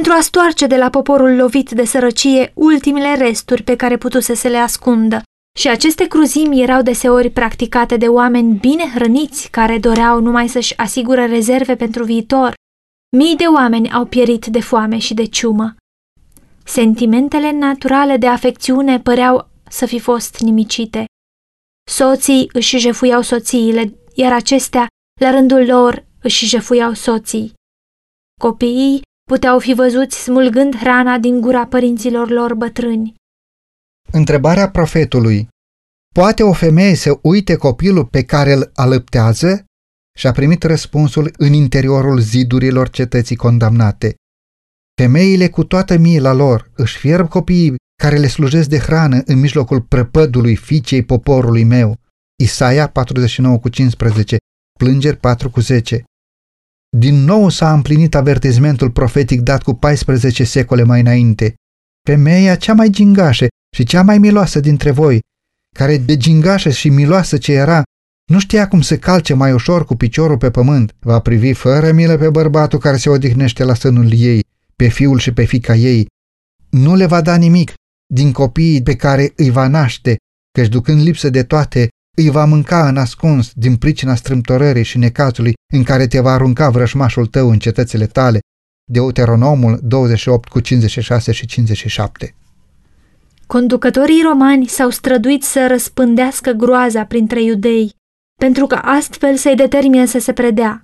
pentru a stoarce de la poporul lovit de sărăcie ultimele resturi pe care putuse să le ascundă. Și aceste cruzimi erau deseori practicate de oameni bine hrăniți care doreau numai să-și asigure rezerve pentru viitor. Mii de oameni au pierit de foame și de ciumă. Sentimentele naturale de afecțiune păreau să fi fost nimicite. Soții își jefuiau soțiile, iar acestea, la rândul lor, își jefuiau soții. Copiii puteau fi văzuți smulgând hrana din gura părinților lor bătrâni. Întrebarea profetului Poate o femeie să uite copilul pe care îl alăptează? Și-a primit răspunsul în interiorul zidurilor cetății condamnate. Femeile cu toată mila lor își fierb copiii care le slujesc de hrană în mijlocul prăpădului fiicei poporului meu. Isaia 49 cu 15, Plângeri 4 cu 10. Din nou s-a împlinit avertizmentul profetic dat cu 14 secole mai înainte. Femeia cea mai gingașă și cea mai miloasă dintre voi, care de gingașă și miloasă ce era, nu știa cum să calce mai ușor cu piciorul pe pământ, va privi fără milă pe bărbatul care se odihnește la sânul ei, pe fiul și pe fica ei. Nu le va da nimic din copiii pe care îi va naște, căci ducând lipsă de toate, îi va mânca în ascuns din pricina strâmtorării și necazului în care te va arunca vrășmașul tău în cetățile tale, Deuteronomul 28 cu 56 și 57. Conducătorii romani s-au străduit să răspândească groaza printre iudei, pentru că astfel să-i determine să se predea.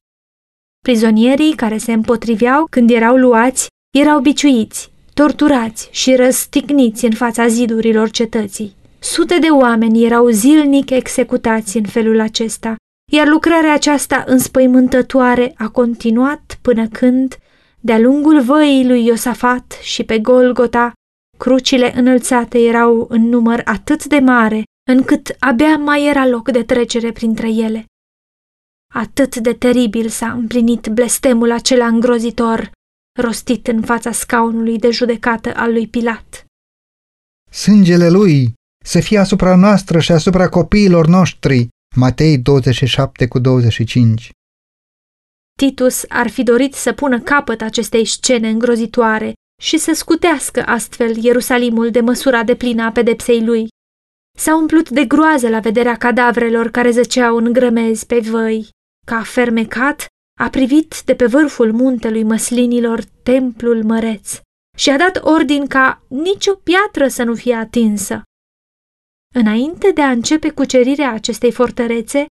Prizonierii care se împotriveau când erau luați erau biciuiți, torturați și răstigniți în fața zidurilor cetății. Sute de oameni erau zilnic executați în felul acesta, iar lucrarea aceasta înspăimântătoare a continuat până când, de-a lungul văii lui Iosafat și pe Golgota, Crucile înălțate erau în număr atât de mare, încât abia mai era loc de trecere printre ele. Atât de teribil s-a împlinit blestemul acela îngrozitor, rostit în fața scaunului de judecată al lui Pilat. Sângele lui să fie asupra noastră și asupra copiilor noștri. Matei 27 cu 25 Titus ar fi dorit să pună capăt acestei scene îngrozitoare și să scutească astfel Ierusalimul de măsura de plină a pedepsei lui. S-a umplut de groază la vederea cadavrelor care zăceau în grămezi pe văi. Ca fermecat, a privit de pe vârful muntelui măslinilor templul măreț și a dat ordin ca nicio piatră să nu fie atinsă. Înainte de a începe cucerirea acestei fortărețe,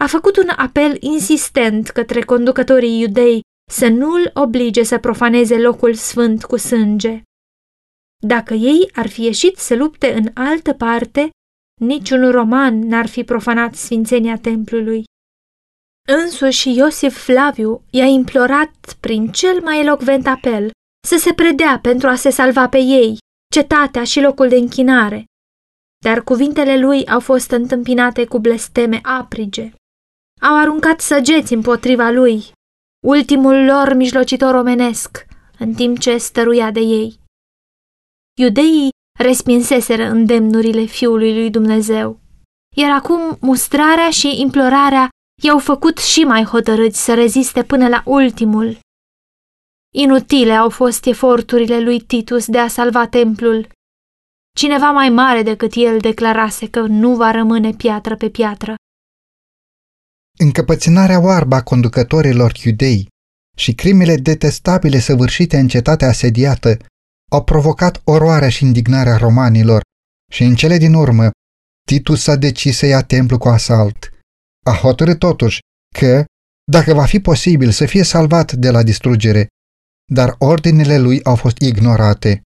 a făcut un apel insistent către conducătorii iudei să nu-l oblige să profaneze locul sfânt cu sânge. Dacă ei ar fi ieșit să lupte în altă parte, niciun roman n-ar fi profanat sfințenia templului. Însuși Iosif Flaviu i-a implorat prin cel mai elocvent apel să se predea pentru a se salva pe ei, cetatea și locul de închinare. Dar cuvintele lui au fost întâmpinate cu blesteme aprige. Au aruncat săgeți împotriva lui, ultimul lor mijlocitor omenesc, în timp ce stăruia de ei. Iudeii respinseseră îndemnurile Fiului lui Dumnezeu, iar acum mustrarea și implorarea i-au făcut și mai hotărâți să reziste până la ultimul. Inutile au fost eforturile lui Titus de a salva templul. Cineva mai mare decât el declarase că nu va rămâne piatră pe piatră. Încăpățânarea oarbă a conducătorilor iudei și crimele detestabile săvârșite în cetatea asediată au provocat oroarea și indignarea romanilor și în cele din urmă Titus a decis să ia templu cu asalt. A hotărât totuși că, dacă va fi posibil să fie salvat de la distrugere, dar ordinele lui au fost ignorate.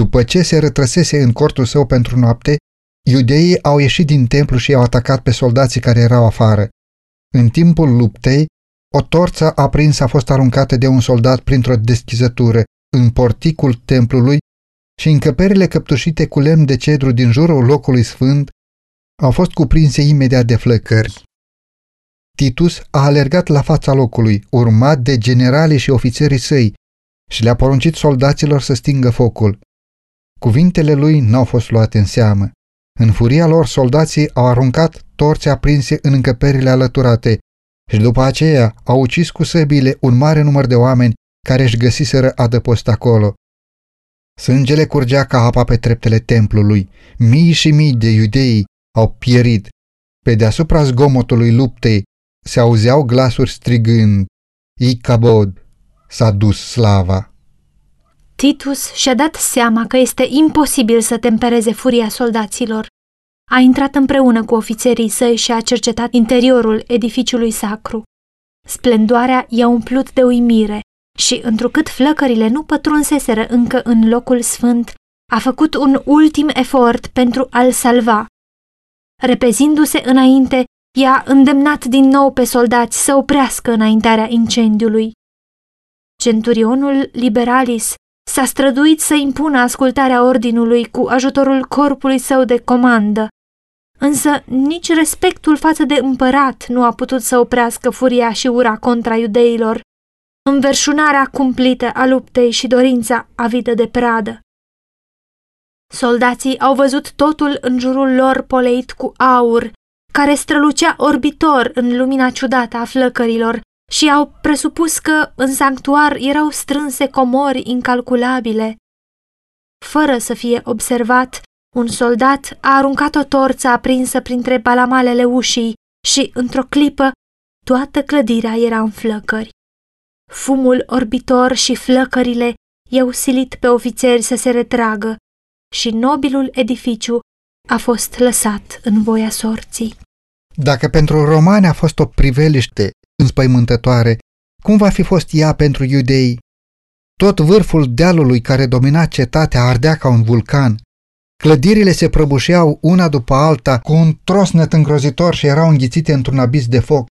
După ce se retrăsese în cortul său pentru noapte, iudeii au ieșit din templu și au atacat pe soldații care erau afară. În timpul luptei, o torță aprinsă a fost aruncată de un soldat printr-o deschizătură în porticul templului și încăperile căptușite cu lemn de cedru din jurul locului sfânt au fost cuprinse imediat de flăcări. Titus a alergat la fața locului, urmat de generalii și ofițerii săi, și le-a poruncit soldaților să stingă focul. Cuvintele lui n-au fost luate în seamă. În furia lor, soldații au aruncat torțe aprinse în încăperile alăturate și după aceea au ucis cu săbile un mare număr de oameni care își găsiseră adăpost acolo. Sângele curgea ca apa pe treptele templului. Mii și mii de iudei au pierit. Pe deasupra zgomotului luptei se auzeau glasuri strigând, Icabod, s-a dus slava. Titus și-a dat seama că este imposibil să tempereze furia soldaților. A intrat împreună cu ofițerii săi și a cercetat interiorul edificiului sacru. Splendoarea i-a umplut de uimire și, întrucât flăcările nu pătrunseseră încă în locul sfânt, a făcut un ultim efort pentru a-l salva. Repezindu-se înainte, i-a îndemnat din nou pe soldați să oprească înaintarea incendiului. Centurionul Liberalis s-a străduit să impună ascultarea ordinului cu ajutorul corpului său de comandă, însă nici respectul față de împărat nu a putut să oprească furia și ura contra iudeilor, înverșunarea cumplită a luptei și dorința avidă de pradă. Soldații au văzut totul în jurul lor poleit cu aur, care strălucea orbitor în lumina ciudată a flăcărilor și au presupus că în sanctuar erau strânse comori incalculabile. Fără să fie observat, un soldat a aruncat o torță aprinsă printre balamalele ușii și, într-o clipă, toată clădirea era în flăcări. Fumul orbitor și flăcările i-au silit pe ofițeri să se retragă și nobilul edificiu a fost lăsat în voia sorții. Dacă pentru romani a fost o priveliște înspăimântătoare, cum va fi fost ea pentru iudei? Tot vârful dealului care domina cetatea ardea ca un vulcan. Clădirile se prăbușeau una după alta cu un trosnet îngrozitor și erau înghițite într-un abis de foc.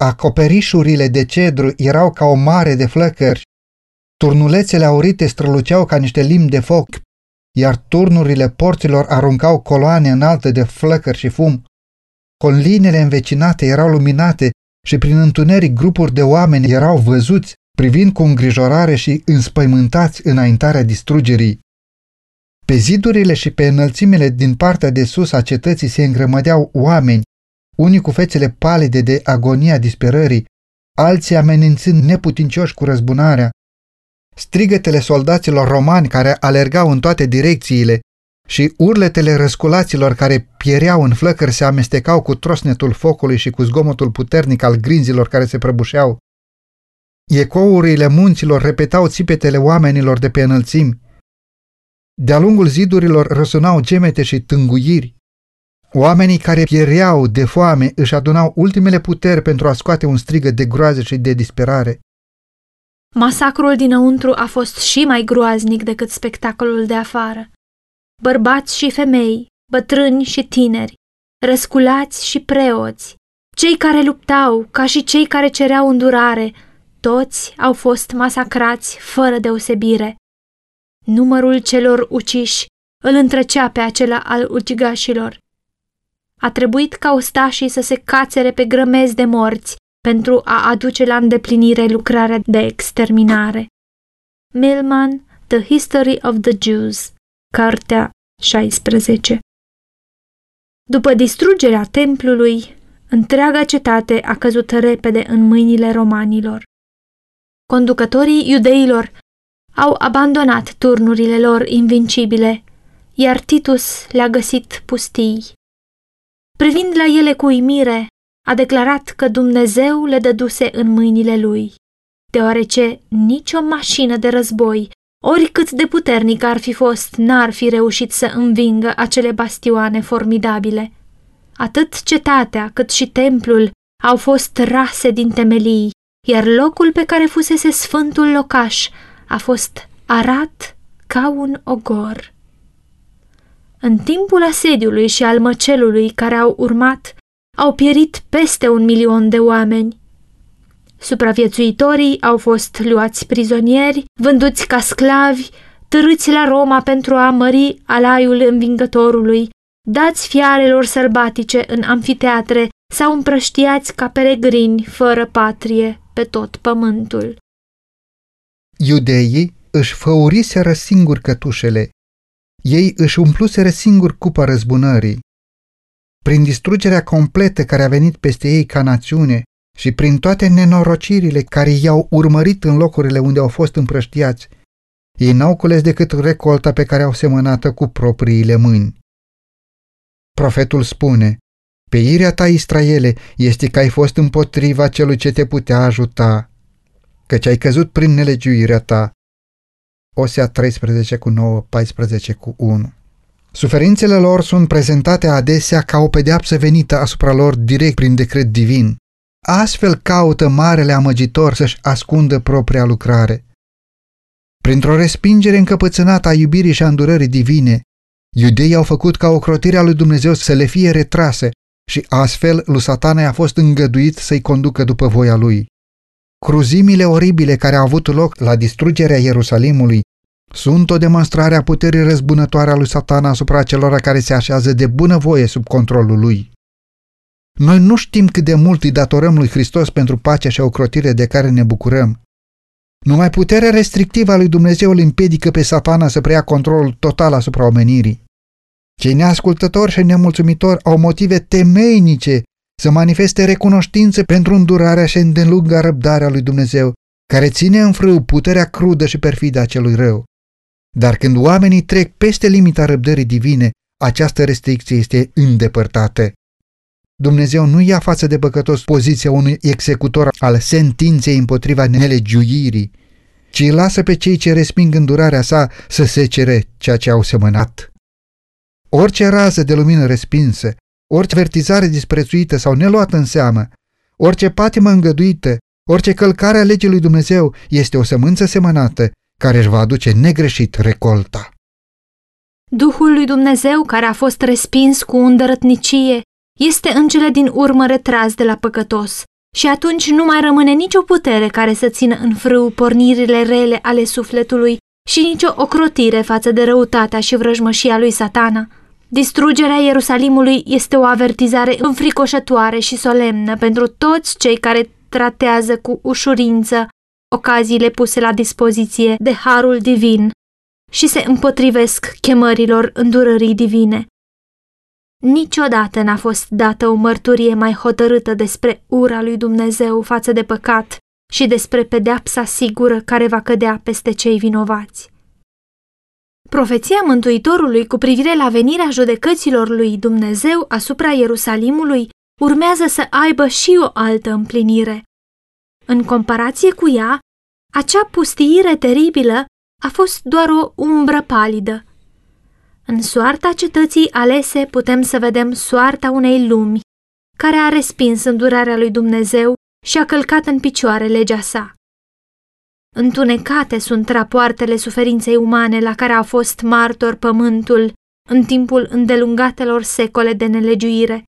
Acoperișurile de cedru erau ca o mare de flăcări. Turnulețele aurite străluceau ca niște limbi de foc. iar turnurile porților aruncau coloane înalte de flăcări și fum. Colinele învecinate erau luminate și prin întuneric grupuri de oameni erau văzuți, privind cu îngrijorare și înspăimântați înaintarea distrugerii. Pe zidurile și pe înălțimile din partea de sus a cetății se îngrămădeau oameni, unii cu fețele palide de agonia disperării, alții amenințând neputincioși cu răzbunarea. Strigătele soldaților romani care alergau în toate direcțiile și urletele răsculaților care piereau în flăcări se amestecau cu trosnetul focului și cu zgomotul puternic al grinzilor care se prăbușeau. Ecourile munților repetau țipetele oamenilor de pe înălțimi. De-a lungul zidurilor răsunau gemete și tânguiri. Oamenii care piereau de foame își adunau ultimele puteri pentru a scoate un strigă de groază și de disperare. Masacrul dinăuntru a fost și mai groaznic decât spectacolul de afară. Bărbați și femei, bătrâni și tineri, răsculați și preoți, cei care luptau ca și cei care cereau îndurare, toți au fost masacrați fără deosebire. Numărul celor uciși îl întrecea pe acela al ucigașilor. A trebuit ca ostașii să se cațere pe grămezi de morți pentru a aduce la îndeplinire lucrarea de exterminare. Milman, The History of the Jews, Cartea 16 După distrugerea templului, întreaga cetate a căzut repede în mâinile romanilor. Conducătorii iudeilor au abandonat turnurile lor invincibile, iar Titus le-a găsit pustii. Privind la ele cu uimire, a declarat că Dumnezeu le dăduse în mâinile lui, deoarece nicio mașină de război, oricât de puternic ar fi fost, n-ar fi reușit să învingă acele bastioane formidabile. Atât cetatea cât și templul au fost rase din temelii, iar locul pe care fusese sfântul locaș a fost arat ca un ogor. În timpul asediului și al măcelului care au urmat, au pierit peste un milion de oameni. Supraviețuitorii au fost luați prizonieri, vânduți ca sclavi, târâți la Roma pentru a mări alaiul învingătorului, dați fiarelor sălbatice în amfiteatre sau împrăștiați ca peregrini fără patrie pe tot pământul. Iudeii își făuriseră singur cătușele. Ei își umpluseră singur cupa răzbunării. Prin distrugerea completă care a venit peste ei ca națiune și prin toate nenorocirile care i-au urmărit în locurile unde au fost împrăștiați, ei n-au cules decât recolta pe care au semănat cu propriile mâini. Profetul spune, pe irea ta, Israele, este că ai fost împotriva celui ce te putea ajuta, căci ai căzut prin nelegiuirea ta. Osea 13 cu 9, 14 cu 1 Suferințele lor sunt prezentate adesea ca o pedeapsă venită asupra lor direct prin decret divin. Astfel caută marele amăgitor să-și ascundă propria lucrare. Printr-o respingere încăpățânată a iubirii și a îndurării divine, iudeii au făcut ca ocrotirea lui Dumnezeu să le fie retrase și astfel lui satana a fost îngăduit să-i conducă după voia lui. Cruzimile oribile care au avut loc la distrugerea Ierusalimului sunt o demonstrare a puterii răzbunătoare a lui satana asupra celor care se așează de bunăvoie sub controlul lui. Noi nu știm cât de mult îi datorăm lui Hristos pentru pacea și ocrotire de care ne bucurăm. Numai puterea restrictivă a lui Dumnezeu îl împiedică pe satana să preia controlul total asupra omenirii. Cei neascultători și nemulțumitori au motive temeinice să manifeste recunoștință pentru îndurarea și îndelunga răbdarea lui Dumnezeu, care ține în frâu puterea crudă și perfidă a celui rău. Dar când oamenii trec peste limita răbdării divine, această restricție este îndepărtată. Dumnezeu nu ia față de păcătos poziția unui executor al sentinței împotriva nelegiuirii, ci îi lasă pe cei ce resping îndurarea sa să se cere ceea ce au semănat. Orice rază de lumină respinsă, orice vertizare disprețuită sau neluată în seamă, orice patimă îngăduită, orice călcare a legii lui Dumnezeu este o sămânță semănată care își va aduce negreșit recolta. Duhul lui Dumnezeu care a fost respins cu îndărătnicie este în cele din urmă retras de la păcătos și atunci nu mai rămâne nicio putere care să țină în frâu pornirile rele ale sufletului și nicio ocrotire față de răutatea și vrăjmășia lui satana. Distrugerea Ierusalimului este o avertizare înfricoșătoare și solemnă pentru toți cei care tratează cu ușurință ocaziile puse la dispoziție de harul divin și se împotrivesc chemărilor îndurării divine. Niciodată n-a fost dată o mărturie mai hotărâtă despre ura lui Dumnezeu față de păcat și despre pedeapsa sigură care va cădea peste cei vinovați. Profeția Mântuitorului cu privire la venirea judecăților lui Dumnezeu asupra Ierusalimului urmează să aibă și o altă împlinire. În comparație cu ea, acea pustiire teribilă a fost doar o umbră palidă. În soarta cetății alese putem să vedem soarta unei lumi, care a respins îndurarea lui Dumnezeu și a călcat în picioare legea sa. Întunecate sunt rapoartele suferinței umane la care a fost martor pământul în timpul îndelungatelor secole de nelegiuire.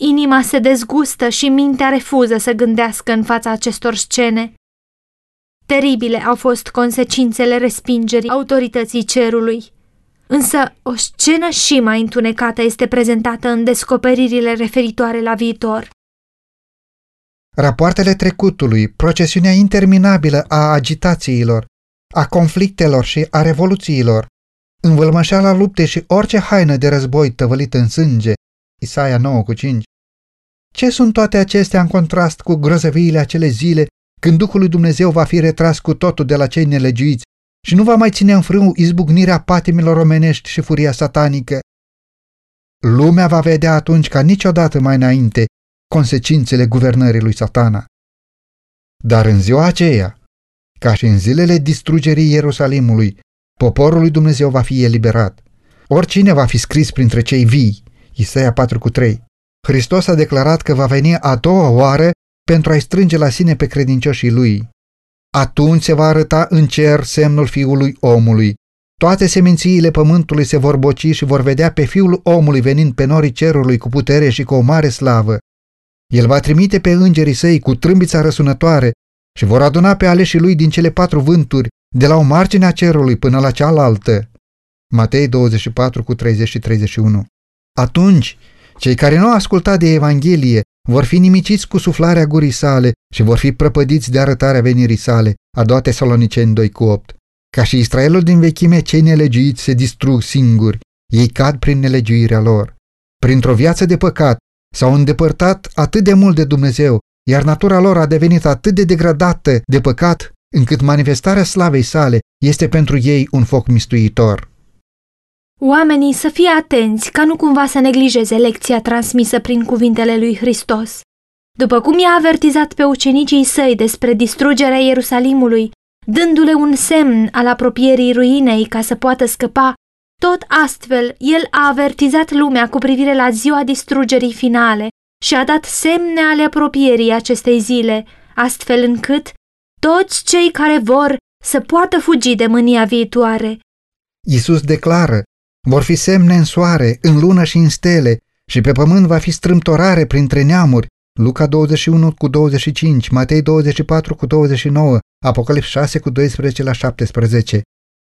Inima se dezgustă și mintea refuză să gândească în fața acestor scene. Teribile au fost consecințele respingerii autorității cerului. Însă o scenă și mai întunecată este prezentată în descoperirile referitoare la viitor. Rapoartele trecutului, procesiunea interminabilă a agitațiilor, a conflictelor și a revoluțiilor, învălmășeala luptei și orice haină de război tăvălită în sânge, Isaia 9 cu 5. Ce sunt toate acestea în contrast cu grozăviile acele zile când Duhul lui Dumnezeu va fi retras cu totul de la cei nelegiuiți și nu va mai ține în frâu izbucnirea patimilor omenești și furia satanică? Lumea va vedea atunci ca niciodată mai înainte consecințele guvernării lui satana. Dar în ziua aceea, ca și în zilele distrugerii Ierusalimului, poporul lui Dumnezeu va fi eliberat. Oricine va fi scris printre cei vii, Isaia 4 cu 3. Hristos a declarat că va veni a doua oară pentru a-i strânge la sine pe credincioșii lui. Atunci se va arăta în cer semnul fiului omului. Toate semințiile pământului se vor boci și vor vedea pe fiul omului venind pe norii cerului cu putere și cu o mare slavă. El va trimite pe îngerii săi cu trâmbița răsunătoare și vor aduna pe aleșii lui din cele patru vânturi, de la o margine a cerului până la cealaltă. Matei 24 cu 30 și 31 Atunci, cei care nu au ascultat de Evanghelie vor fi nimiciți cu suflarea gurii sale și vor fi prăpădiți de arătarea venirii sale, a doua Tesaloniceni 2 cu 8. Ca și Israelul din vechime, cei nelegiuiți se distrug singuri, ei cad prin nelegiuirea lor. Printr-o viață de păcat, s-au îndepărtat atât de mult de Dumnezeu, iar natura lor a devenit atât de degradată de păcat, încât manifestarea slavei sale este pentru ei un foc mistuitor. Oamenii să fie atenți ca nu cumva să neglijeze lecția transmisă prin cuvintele lui Hristos. După cum i-a avertizat pe ucenicii săi despre distrugerea Ierusalimului, dându-le un semn al apropierii ruinei ca să poată scăpa, tot astfel el a avertizat lumea cu privire la ziua distrugerii finale și a dat semne ale apropierii acestei zile, astfel încât toți cei care vor să poată fugi de mânia viitoare. Iisus declară, vor fi semne în soare, în lună și în stele, și pe pământ va fi strâmtorare printre neamuri. Luca 21 cu 25, Matei 24 cu 29, Apocalips 6 cu 12 la 17.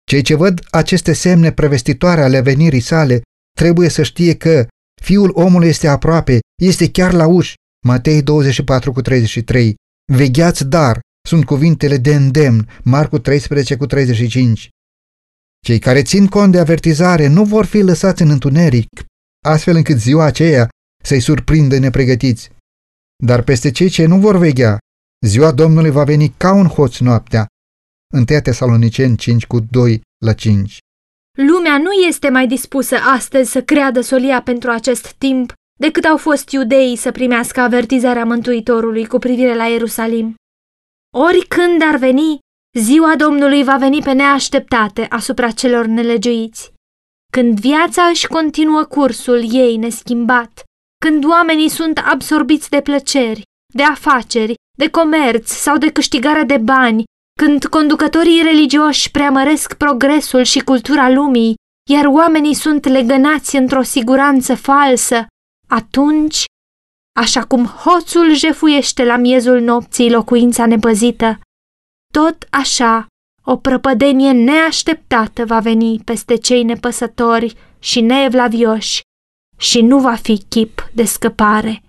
Cei ce văd aceste semne prevestitoare ale venirii sale trebuie să știe că Fiul omului este aproape, este chiar la uși. Matei 24 cu 33. Vegheați dar, sunt cuvintele de îndemn, Marcu 13 cu 35. Cei care țin cont de avertizare nu vor fi lăsați în întuneric, astfel încât ziua aceea să-i surprindă nepregătiți. Dar peste cei ce nu vor veghea, ziua Domnului va veni ca un hoț noaptea. 1 Tesaloniceni 5 cu 2 la 5 Lumea nu este mai dispusă astăzi să creadă solia pentru acest timp decât au fost iudeii să primească avertizarea Mântuitorului cu privire la Ierusalim. Oricând ar veni, Ziua Domnului va veni pe neașteptate asupra celor nelegiuiți. Când viața își continuă cursul ei neschimbat, când oamenii sunt absorbiți de plăceri, de afaceri, de comerț sau de câștigare de bani, când conducătorii religioși preamăresc progresul și cultura lumii, iar oamenii sunt legănați într-o siguranță falsă, atunci, așa cum hoțul jefuiește la miezul nopții locuința nepăzită, tot așa, O prăpădenie neașteptată va veni peste cei nepăsători și neevlavioși și nu va fi chip de scăpare.